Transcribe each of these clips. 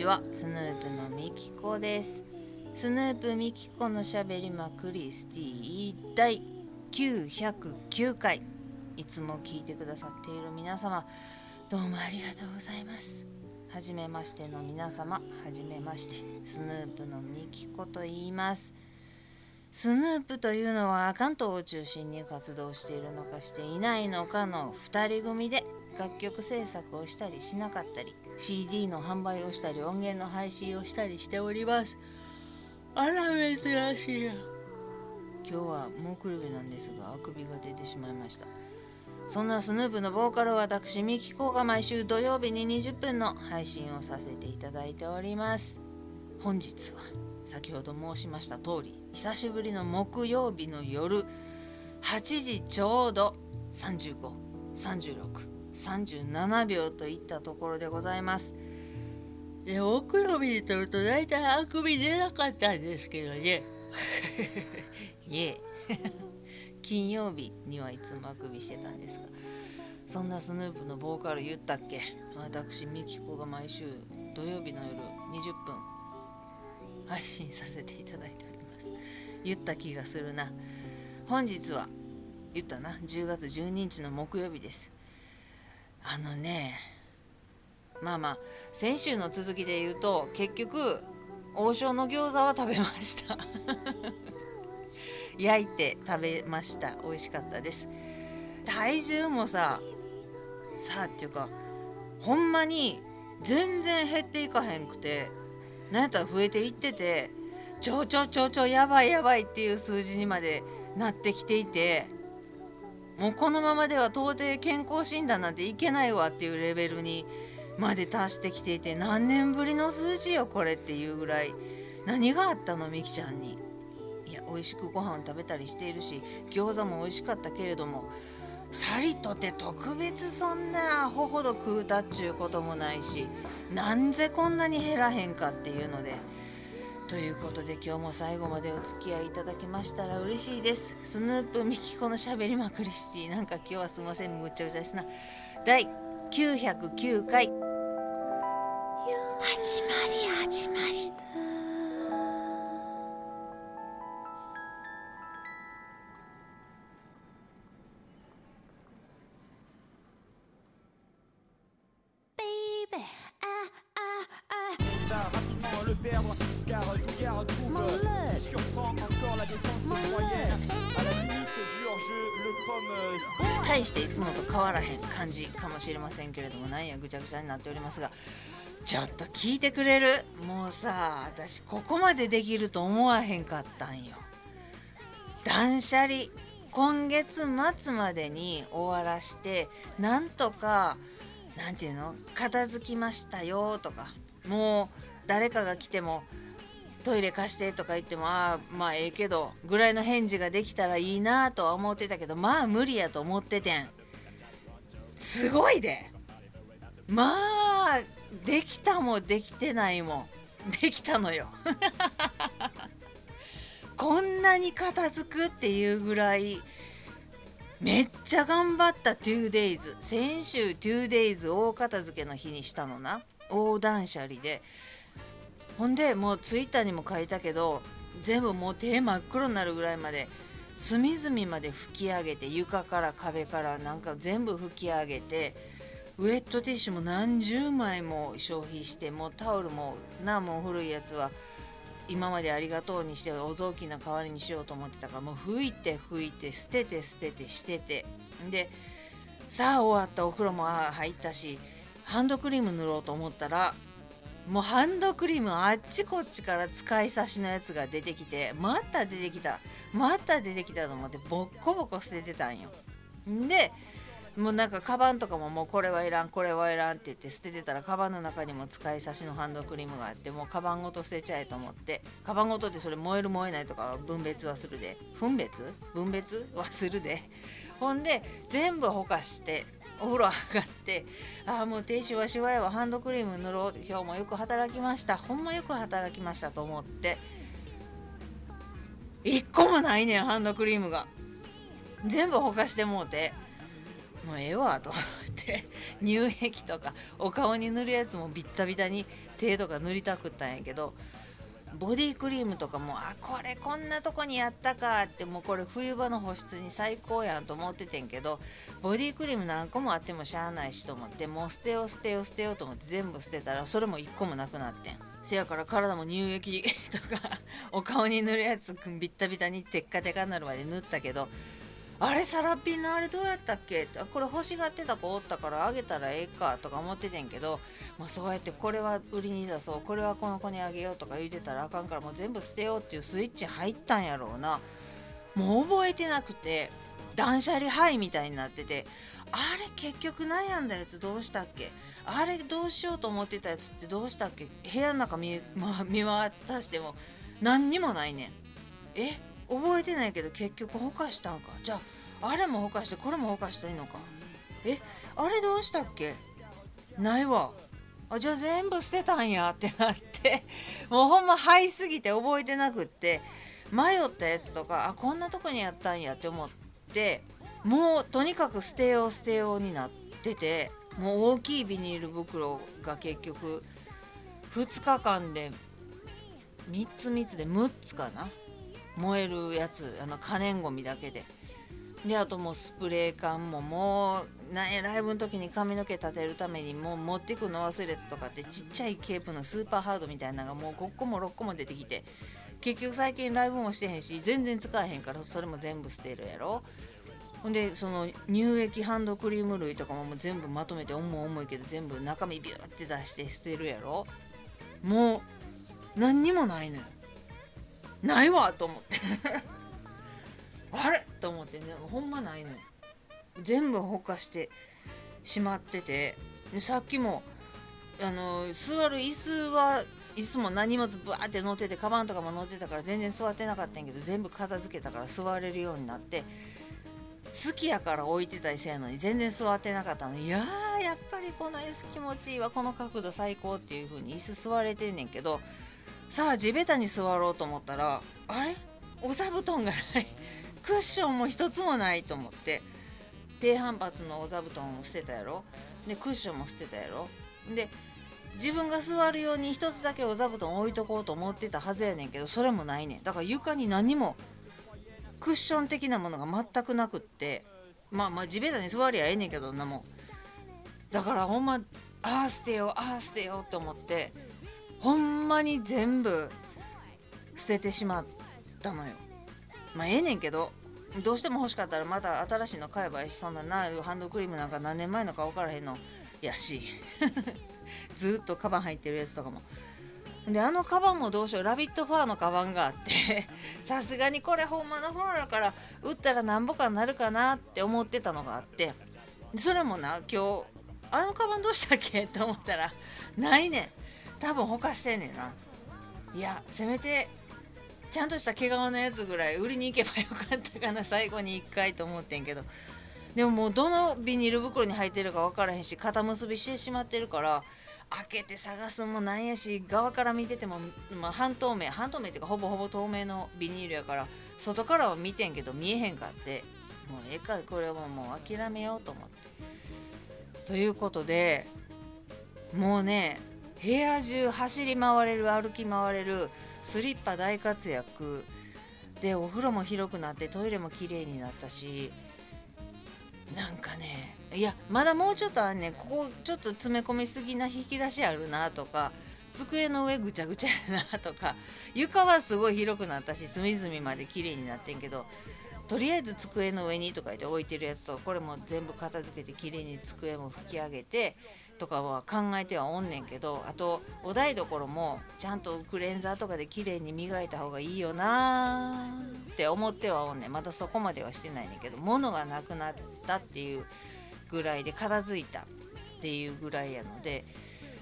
ちはスヌープのみきこです。スヌープみきこのしゃべりまクリスティ第909回。いつも聞いてくださっている皆様。どうもありがとうございます。はじめましての皆様。はじめまして。スヌープのみきこと言います。スヌープというのは関東を中心に活動しているのかしていないのかの2人組で楽曲制作をしたりしなかったり CD の販売をしたり音源の配信をしたりしております。あら珍しい今日は木曜日なんですがあくびが出てしまいました。そんなスヌープのボーカルは私ミキコが毎週土曜日に20分の配信をさせていただいております。本日は先ほど申しました通り久しぶりの木曜日の夜8時ちょうど3536 37秒といったところでございます。で木曜日に撮ると大体あくび出なかったんですけどね。い え。金曜日にはいつもあくびしてたんですが。そんなスヌープのボーカル言ったっけ？私ミキコが毎週土曜日の夜20分。配信させていただいております。言った気がするな。本日は言ったな。10月12日の木曜日です。あのねまあまあ先週の続きで言うと結局王将の餃子は食べました。焼いて食べました。美味しかったです。体重もささあっていうかほんまに全然減っていかへんくてなんやったら増えていっててちょちょちょちょやばいやばいっていう数字にまでなってきていてもうこのままでは到底健康診断なんていけないわっていうレベルにまで達してきていて何年ぶりの数字よこれっていうぐらい。何があったのみきちゃんに。いや美味しくご飯食べたりしているし餃子も美味しかったけれどもさりとて特別そんなアホほど食うたっちゅうこともないしなんぜこんなに減らへんかっていうのでということで今日も最後までお付き合いいただきましたら嬉しいです。スヌープミキコのしゃべりまくりシティなんか今日はすいません。むっちゃくちゃですな。第909回。始まり始まり大していつもと変わらへん感じかもしれませんけれどもなんやぐちゃぐちゃになっておりますがちょっと聞いてくれる？もうさ私ここまでできると思わへんかったんよ。断捨離今月末までに終わらしてなんとかなんていうの？片付きましたよとかもう誰かが来てもトイレ貸してとか言ってもああまあええけどぐらいの返事ができたらいいなとは思ってたけどまあ無理やと思っててん。すごいで。まあできたもできてないもできたのよ。こんなに片付くっていうぐらいめっちゃ頑張った 2days 先週 2days 大片付けの日にしたのな。大断捨離でほんでもうツイッターにも書いたけど全部もう手真っ黒になるぐらいまで隅々まで拭き上げて床から壁からなんか全部拭き上げてウェットティッシュも何十枚も消費してもうタオルもなもう古いやつは今までありがとうにしてお雑巾の代わりにしようと思ってたからもう拭いて拭いて捨てて捨ててしてて。でさあ終わったお風呂も入ったしハンドクリーム塗ろうと思ったらもうハンドクリームあっちこっちから使い差しのやつが出てきてまた出てきた。また出てきたと思ってボッコボコ捨ててたんよ。でもうなんかカバンとかももうこれはいらんこれはいらんって言って捨ててたらカバンの中にも使い差しのハンドクリームがあってもうカバンごと捨てちゃえと思ってカバンごとってそれ燃える燃えないとか分別はするで。分別？分別？はするで。ほんで全部ほかしてお風呂上がってああもう亭主はしわやわハンドクリーム塗ろう今日もよく働きましたほんまよく働きましたと思って。1個もないねんハンドクリームが。全部ほかしてもうて。もうええわと思って。乳液とかお顔に塗るやつもビッタビタに手とか塗りたくったんやけど。ボディクリームとかもあこれこんなとこにやったかってもうこれ冬場の保湿に最高やんと思っててんけどボディクリーム何個もあってもしゃあないしと思ってもう捨てよう捨てよう捨てようと思って全部捨てたらそれも1個もなくなってん。せやから体も乳液 とかお顔に塗るやつビッタビタにテッカテカになるまで塗ったけどあれサラピンのあれどうやったっけ？これ欲しがってた子おったからあげたらええかとか思っててんけど、まあ、そうやってこれは売りに出そうこれはこの子にあげようとか言うてたらあかんからもう全部捨てようっていうスイッチ入ったんやろうな。もう覚えてなくて断捨離ハイみたいになっててあれ結局悩んだやつどうしたっけ？あれどうしようと思ってたやつってどうしたっけ？部屋の中見,、まあ、見渡しても何にもないねん。え？覚えてないけど結局ほかしたんか？じゃああれもほかしてこれもほかしたらいいのか？え？あれどうしたっけ？ないわ。あじゃあ全部捨てたんやってなって もうほんまハイすぎて覚えてなくって迷ったやつとかあこんなとこにやったんやって思ってもうとにかく捨てよう捨てようになっててもう大きいビニール袋が結局2日間で3つ3つで6つかな燃えるやつあの可燃ごみだけで。であともうスプレー缶ももうなライブの時に髪の毛立てるためにもう持ってくの忘れたとかってちっちゃいケープのスーパーハードみたいなのがもう5個も6個も出てきて結局最近ライブもしてへんし全然使えへんからそれも全部捨てるやろ。ほんでその乳液ハンドクリーム類とかももう全部まとめて重い重いけど全部中身ビューって出して捨てるやろ。もう何にもないのよ。ないわと思って。あれと思ってねほんまないのよ。全部ほかしてしまっててさっきもあの座る椅子はいつも何物ぶわって乗っててカバンとかも乗ってたから全然座ってなかったんやけど全部片付けたから座れるようになって好きやから置いてたりせやのに全然座ってなかったの。いやーやっぱりこの椅子気持ちいいわ。この角度最高っていう風に椅子座れてんねんけどさあ地べたに座ろうと思ったらあれ？お座布団がない。クッションも一つもないと思って。低反発のお座布団を捨てたやろ？でクッションも捨てたやろ？で自分が座るように一つだけお座布団置いとこうと思ってたはずやねんけどそれもないねん。だから床に何もクッション的なものが全くなくってまあまあ地べたに座りゃええねんけどなも。んだからほんまああ捨てようああ捨てようと思ってほんまに全部捨ててしまったのよ。まあええねんけどどうしても欲しかったらまた新しいの買えばいいしそんななハンドクリームなんか何年前のか分からへんのやし。ずっとカバン入ってるやつとかも。であのカバンもどうしよう。ラビットファーのカバンがあって。さすがにこれほんまの本だから売ったらなんぼかになるかなって思ってたのがあって。それもな今日あのカバンどうしたっけ？って思ったらないねん。多分ほかしてんねんな。いやせめてちゃんとした毛皮のやつぐらい売りに行けばよかったかな最後に1回と思ってんけどでももうどのビニール袋に入ってるか分からへんし肩結びしてしまってるから開けて探すもなんやし側から見てても、まあ、半透明半透明っていうかほぼほぼ透明のビニールやから外からは見てんけど見えへんかってもうええかこれはもう諦めようと思って。ということでもうね部屋中走り回れる歩き回れるスリッパ大活躍。でお風呂も広くなってトイレも綺麗になったし。なんかねいやまだもうちょっとあんねん。ここちょっと詰め込みすぎな引き出しあるなとか机の上ぐちゃぐちゃやなとか床はすごい広くなったし隅々まで綺麗になってんけどとりあえず机の上にとか言って置いてるやつとこれも全部片付けて綺麗に机も拭き上げてとかは考えてはおんねんけどあとお台所もちゃんとクレンザーとかで綺麗に磨いた方がいいよなって思ってはおんねん。まだそこまではしてないねんけど物がなくなったっていうぐらいで片付いたっていうぐらいやので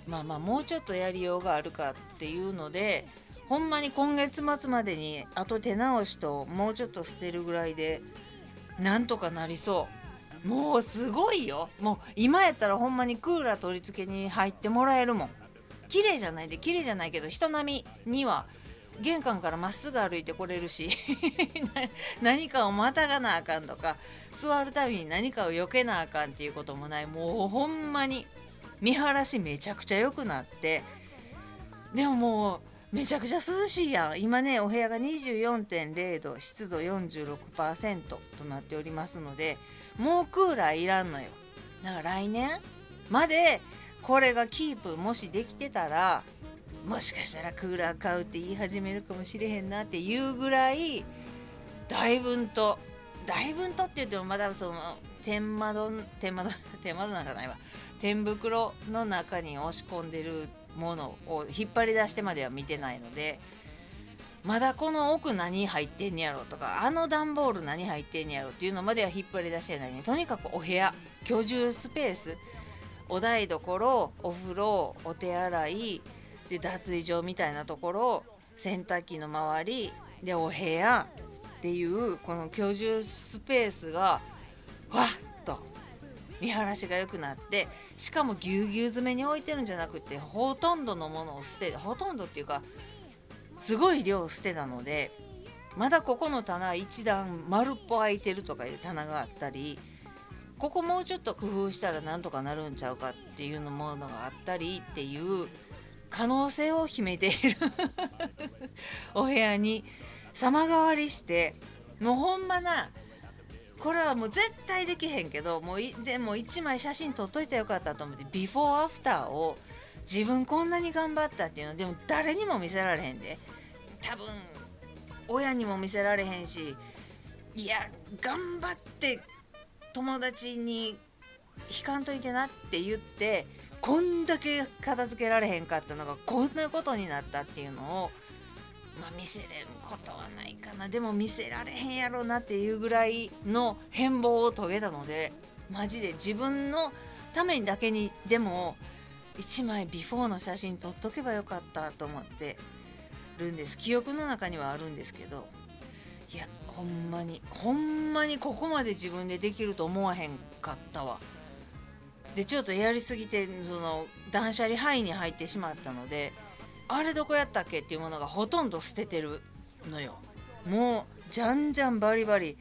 まあまあもうちょっとやりようがあるかっていうのでほんまに今月末までにあと手直しともうちょっと捨てるぐらいでなんとかなりそう。もうすごいよ。もう今やったらほんまにクーラー取り付けに入ってもらえるもん。綺麗じゃないで綺麗じゃないけど人並みには玄関からまっすぐ歩いてこれるし。何かをまたがなあかんとか座るたびに何かを避けなあかんっていうこともない。もうほんまに見晴らしめちゃくちゃ良くなって。でももうめちゃくちゃ涼しいやん。今ねお部屋が24.0度湿度46%となっておりますのでもうクーラーいらんのよ。だから来年までこれがキープもしできてたらもしかしたらクーラー買うって言い始めるかもしれへんなっていうぐらい大分と大分とって言ってもまだその天窓天窓 天窓なんかないわ。天袋の中に押し込んでるものを引っ張り出してまでは見てないのでまだこの奥何入ってんねやろとかあの段ボール何入ってんねやろっていうのまでは引っ張り出してないね。とにかくお部屋居住スペースお台所お風呂お手洗いで脱衣所みたいなところ洗濯機の周りでお部屋っていうこの居住スペースがわっと見晴らしが良くなってしかもぎゅうぎゅう詰めに置いてるんじゃなくてほとんどのものを捨てほとんどっていうかすごい量捨てたのでまだここの棚一段丸っぽ空いてるとかいう棚があったりここもうちょっと工夫したらなんとかなるんちゃうかっていうのものがあったりっていう可能性を秘めている お部屋に様変わりしてもうほんまなこれはもう絶対できへんけどもうでも1枚写真撮っといたらよかったと思ってビフォーアフターを自分こんなに頑張ったっていうのでも誰にも見せられへんで。多分親にも見せられへんしいや頑張って友達に引かんといてなって言ってこんだけ片付けられへんかったのがこんなことになったっていうのを、まあ、見せれることはないかな。でも見せられへんやろうなっていうぐらいの変貌を遂げたのでマジで自分のためにだけにでも1枚ビフォーの写真撮っとけばよかったと思ってるんです。記憶の中にはあるんですけど。いやほんまにほんまにここまで自分でできると思わへんかったわ。でちょっとやりすぎてその断捨離範囲に入ってしまったのであれどこやったっけっていうものがほとんど捨ててるのよ。もうじゃんじゃんバリバリ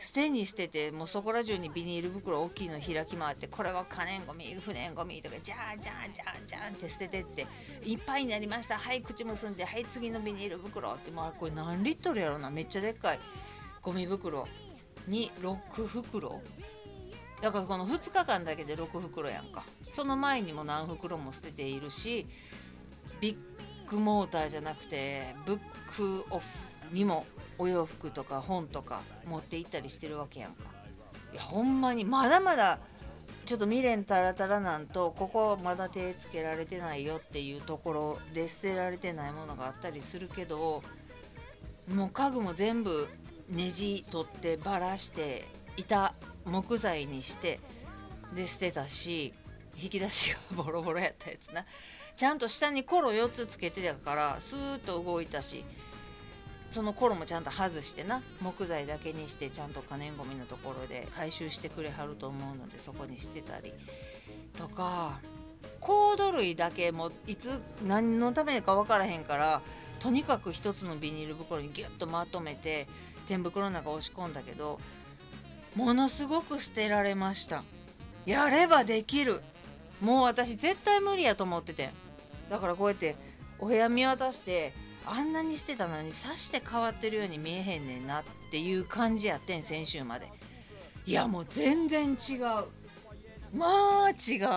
捨てに捨ててもうそこら中にビニール袋大きいの開き回ってこれは可燃ごみ不燃ごみとかじゃあじゃあじゃあじゃあって捨ててっていっぱいになりました。はい口結んではい次のビニール袋ってまあこれ何リットルやろな。めっちゃでっかいゴミ袋に6袋。だからこの2日間だけで6袋やんか。その前にも何袋も捨てているしビッグモーターじゃなくてブックオフにもお洋服とか本とか持って行ったりしてるわけやんか。いやほんまにまだまだちょっと未練たらたらなんとここまだ手つけられてないよっていうところで捨てられてないものがあったりするけどもう家具も全部ネジ取ってばらして板木材にしてで捨てたし引き出しがボロボロやったやつな。ちゃんと下にコロ4つつけてたからスーッと動いたしその頃もちゃんと外してな木材だけにしてちゃんと可燃ごみのところで回収してくれはると思うのでそこに捨てたりとか。コード類だけもいつ何のためか分からへんからとにかく1つのビニール袋にギュッとまとめて天袋の中押し込んだけどものすごく捨てられました。やればできる。もう私絶対無理やと思っててだからこうやってお部屋見渡してあんなにしてたのに刺して変わってるように見えへんねんなっていう感じやってん先週まで。いやもう全然違う。まあ違う。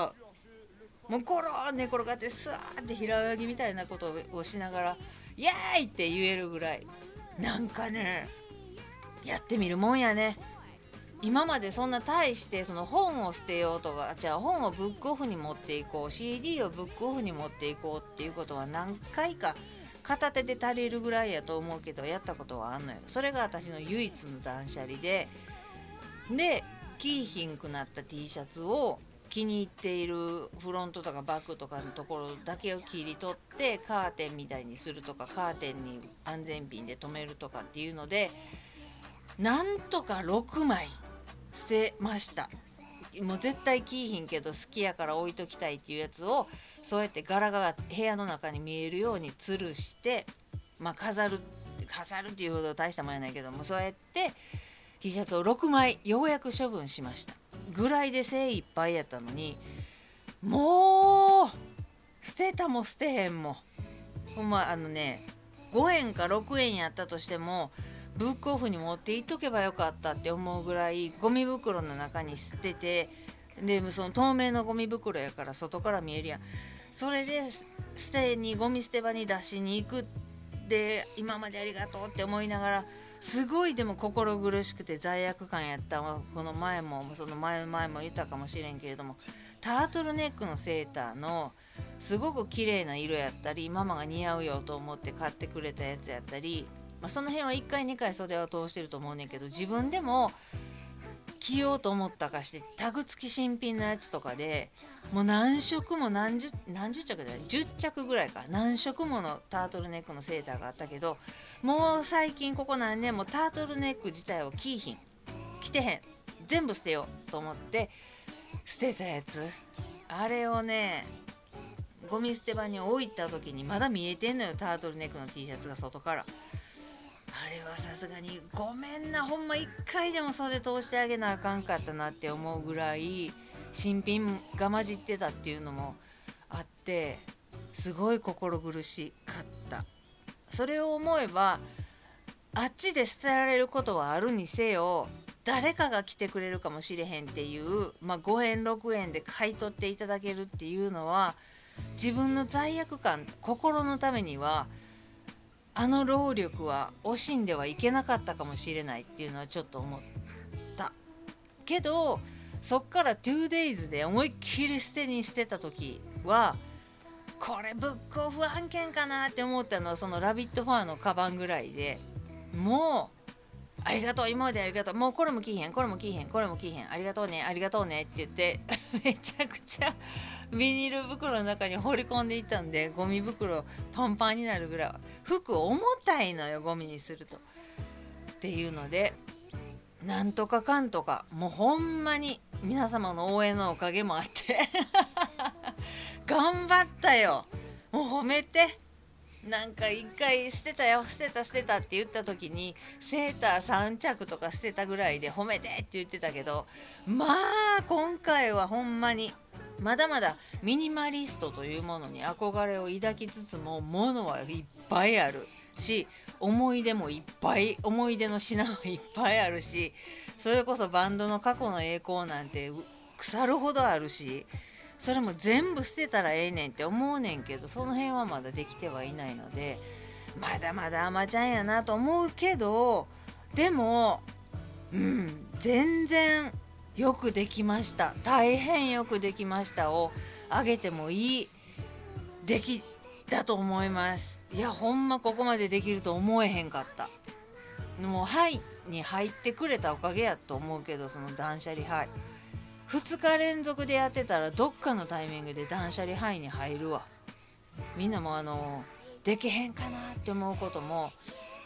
もうコロー寝転がってスワーって平泳ぎみたいなことをしながらイエーイって言えるぐらい。なんかねやってみるもんやね。今までそんな大してその本を捨てようとかじゃあ本をブックオフに持っていこう CD をブックオフに持っていこうっていうことは何回か片手で足りるぐらいやと思うけどやったことはあんのよ。それが私の唯一の断捨離ででキーヒンくなった T シャツを気に入っているフロントとかバッグとかのところだけを切り取ってカーテンみたいにするとかカーテンに安全ピンで留めるとかっていうのでなんとか6枚捨てました。もう絶対着いひんけど好きやから置いときたいっていうやつをそうやって柄が部屋の中に見えるように吊るしてまあ、飾る飾るっていうほど大したもんやないけどもそうやって T シャツを6枚ようやく処分しました。ぐらいで精いっぱいやったのにもう捨てたも捨てへんもほんまあのね5円か6円やったとしてもブックオフに持っていっとけばよかったって思うぐらいゴミ袋の中に捨ててでその透明のゴミ袋やから外から見えるやん。それで捨てにゴミ捨て場に出しに行くで今までありがとうって思いながらすごいでも心苦しくて罪悪感やったこの前もその前前も言ったかもしれんけれどもタートルネックのセーターのすごく綺麗な色やったりママが似合うよと思って買ってくれたやつやったり、まあ、その辺は1回2回袖は通してると思うねんけど自分でも着ようと思ったかしてタグ付き新品のやつとかでもう何色も何十何十着だよ。10着ぐらいか。何色ものタートルネックのセーターがあったけどもう最近ここ何年もタートルネック自体を着いひん。着てへん。全部捨てようと思って捨てたやつ。あれをねゴミ捨て場に置いた時にまだ見えてんのよ。タートルネックの T シャツが外から。あれはさすがにごめんなほんま1回でも袖通してあげなあかんかったなって思うぐらい新品が混じってたっていうのもあってすごい心苦しかった。それを思えばあっちで捨てられることはあるにせよ誰かが来てくれるかもしれへんっていう、まあ、5円6円で買い取っていただけるっていうのは自分の罪悪感心のためにはあの労力は惜しんではいけなかったかもしれないっていうのはちょっと思った。けどそっから 2days で思いっきり捨てに捨てた時はこれブックオフ案件かなって思ったのはそのラビットファーのカバンぐらいでもうありがとう。今までありがとう。もうこれも着いへん。これも着いへん。これも着いへん。ありがとうね。ありがとうね。って言って めちゃくちゃビニール袋の中に放り込んでいったんでゴミ袋パンパンになるぐらい服重たいのよゴミにすると。っていうのでなんとかかんとかもうほんまに皆様の応援のおかげもあって。頑張ったよ。もう褒めて。なんか一回捨てたよ捨てた捨てたって言った時にセーター3着とか捨てたぐらいで褒めてって言ってたけどまあ今回はほんまにまだまだミニマリストというものに憧れを抱きつつも物はいっぱいあるし思い出もいっぱい思い出の品はいっぱいあるしそれこそバンドの過去の栄光なんて腐るほどあるしそれも全部捨てたらええねんって思うねんけどその辺はまだできてはいないのでまだまだ甘ちゃんやなと思うけどでもうん全然よくできました。大変よくできました。をあげてもいい。出来だと思います。いやほんまここまでできると思えへんかった。もう「はい」に入ってくれたおかげやと思うけどその断捨離「はい」2日連続でやってたらどっかのタイミングで断捨離範囲に入るわ。みんなもあのできへんかなって思うことも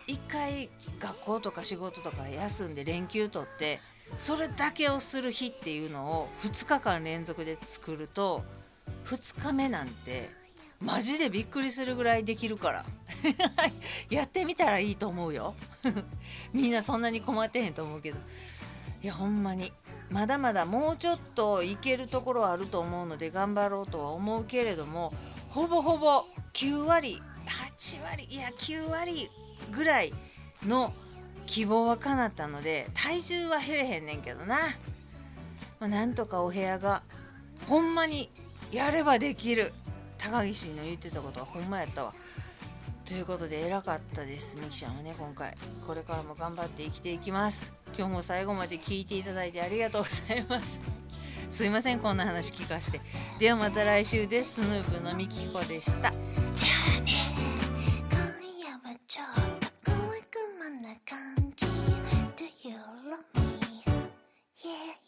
1回学校とか仕事とか休んで連休取ってそれだけをする日っていうのを2日間連続で作ると2日目なんてマジでびっくりするぐらいできるから。やってみたらいいと思うよ。みんなそんなに困ってへんと思うけど。いやほんまに。まだまだもうちょっといけるところはあると思うので頑張ろうとは思うけれどもほぼほぼ9割8割いや9割ぐらいの希望は叶ったので体重は減れへんねんけどな、まあ、なんとかお部屋がほんまにやればできる。高岸の言ってたことはほんまやったわ。ということで偉かったですみきちゃんはね今回。これからも頑張って生きていきます。今日も最後まで聞いていただいてありがとうございます。すいませんこんな話聞かして。ではまた来週です。スヌープのみきこでした。じゃあね今夜はちょっと怖くもな感じ。Do you love me? Yeah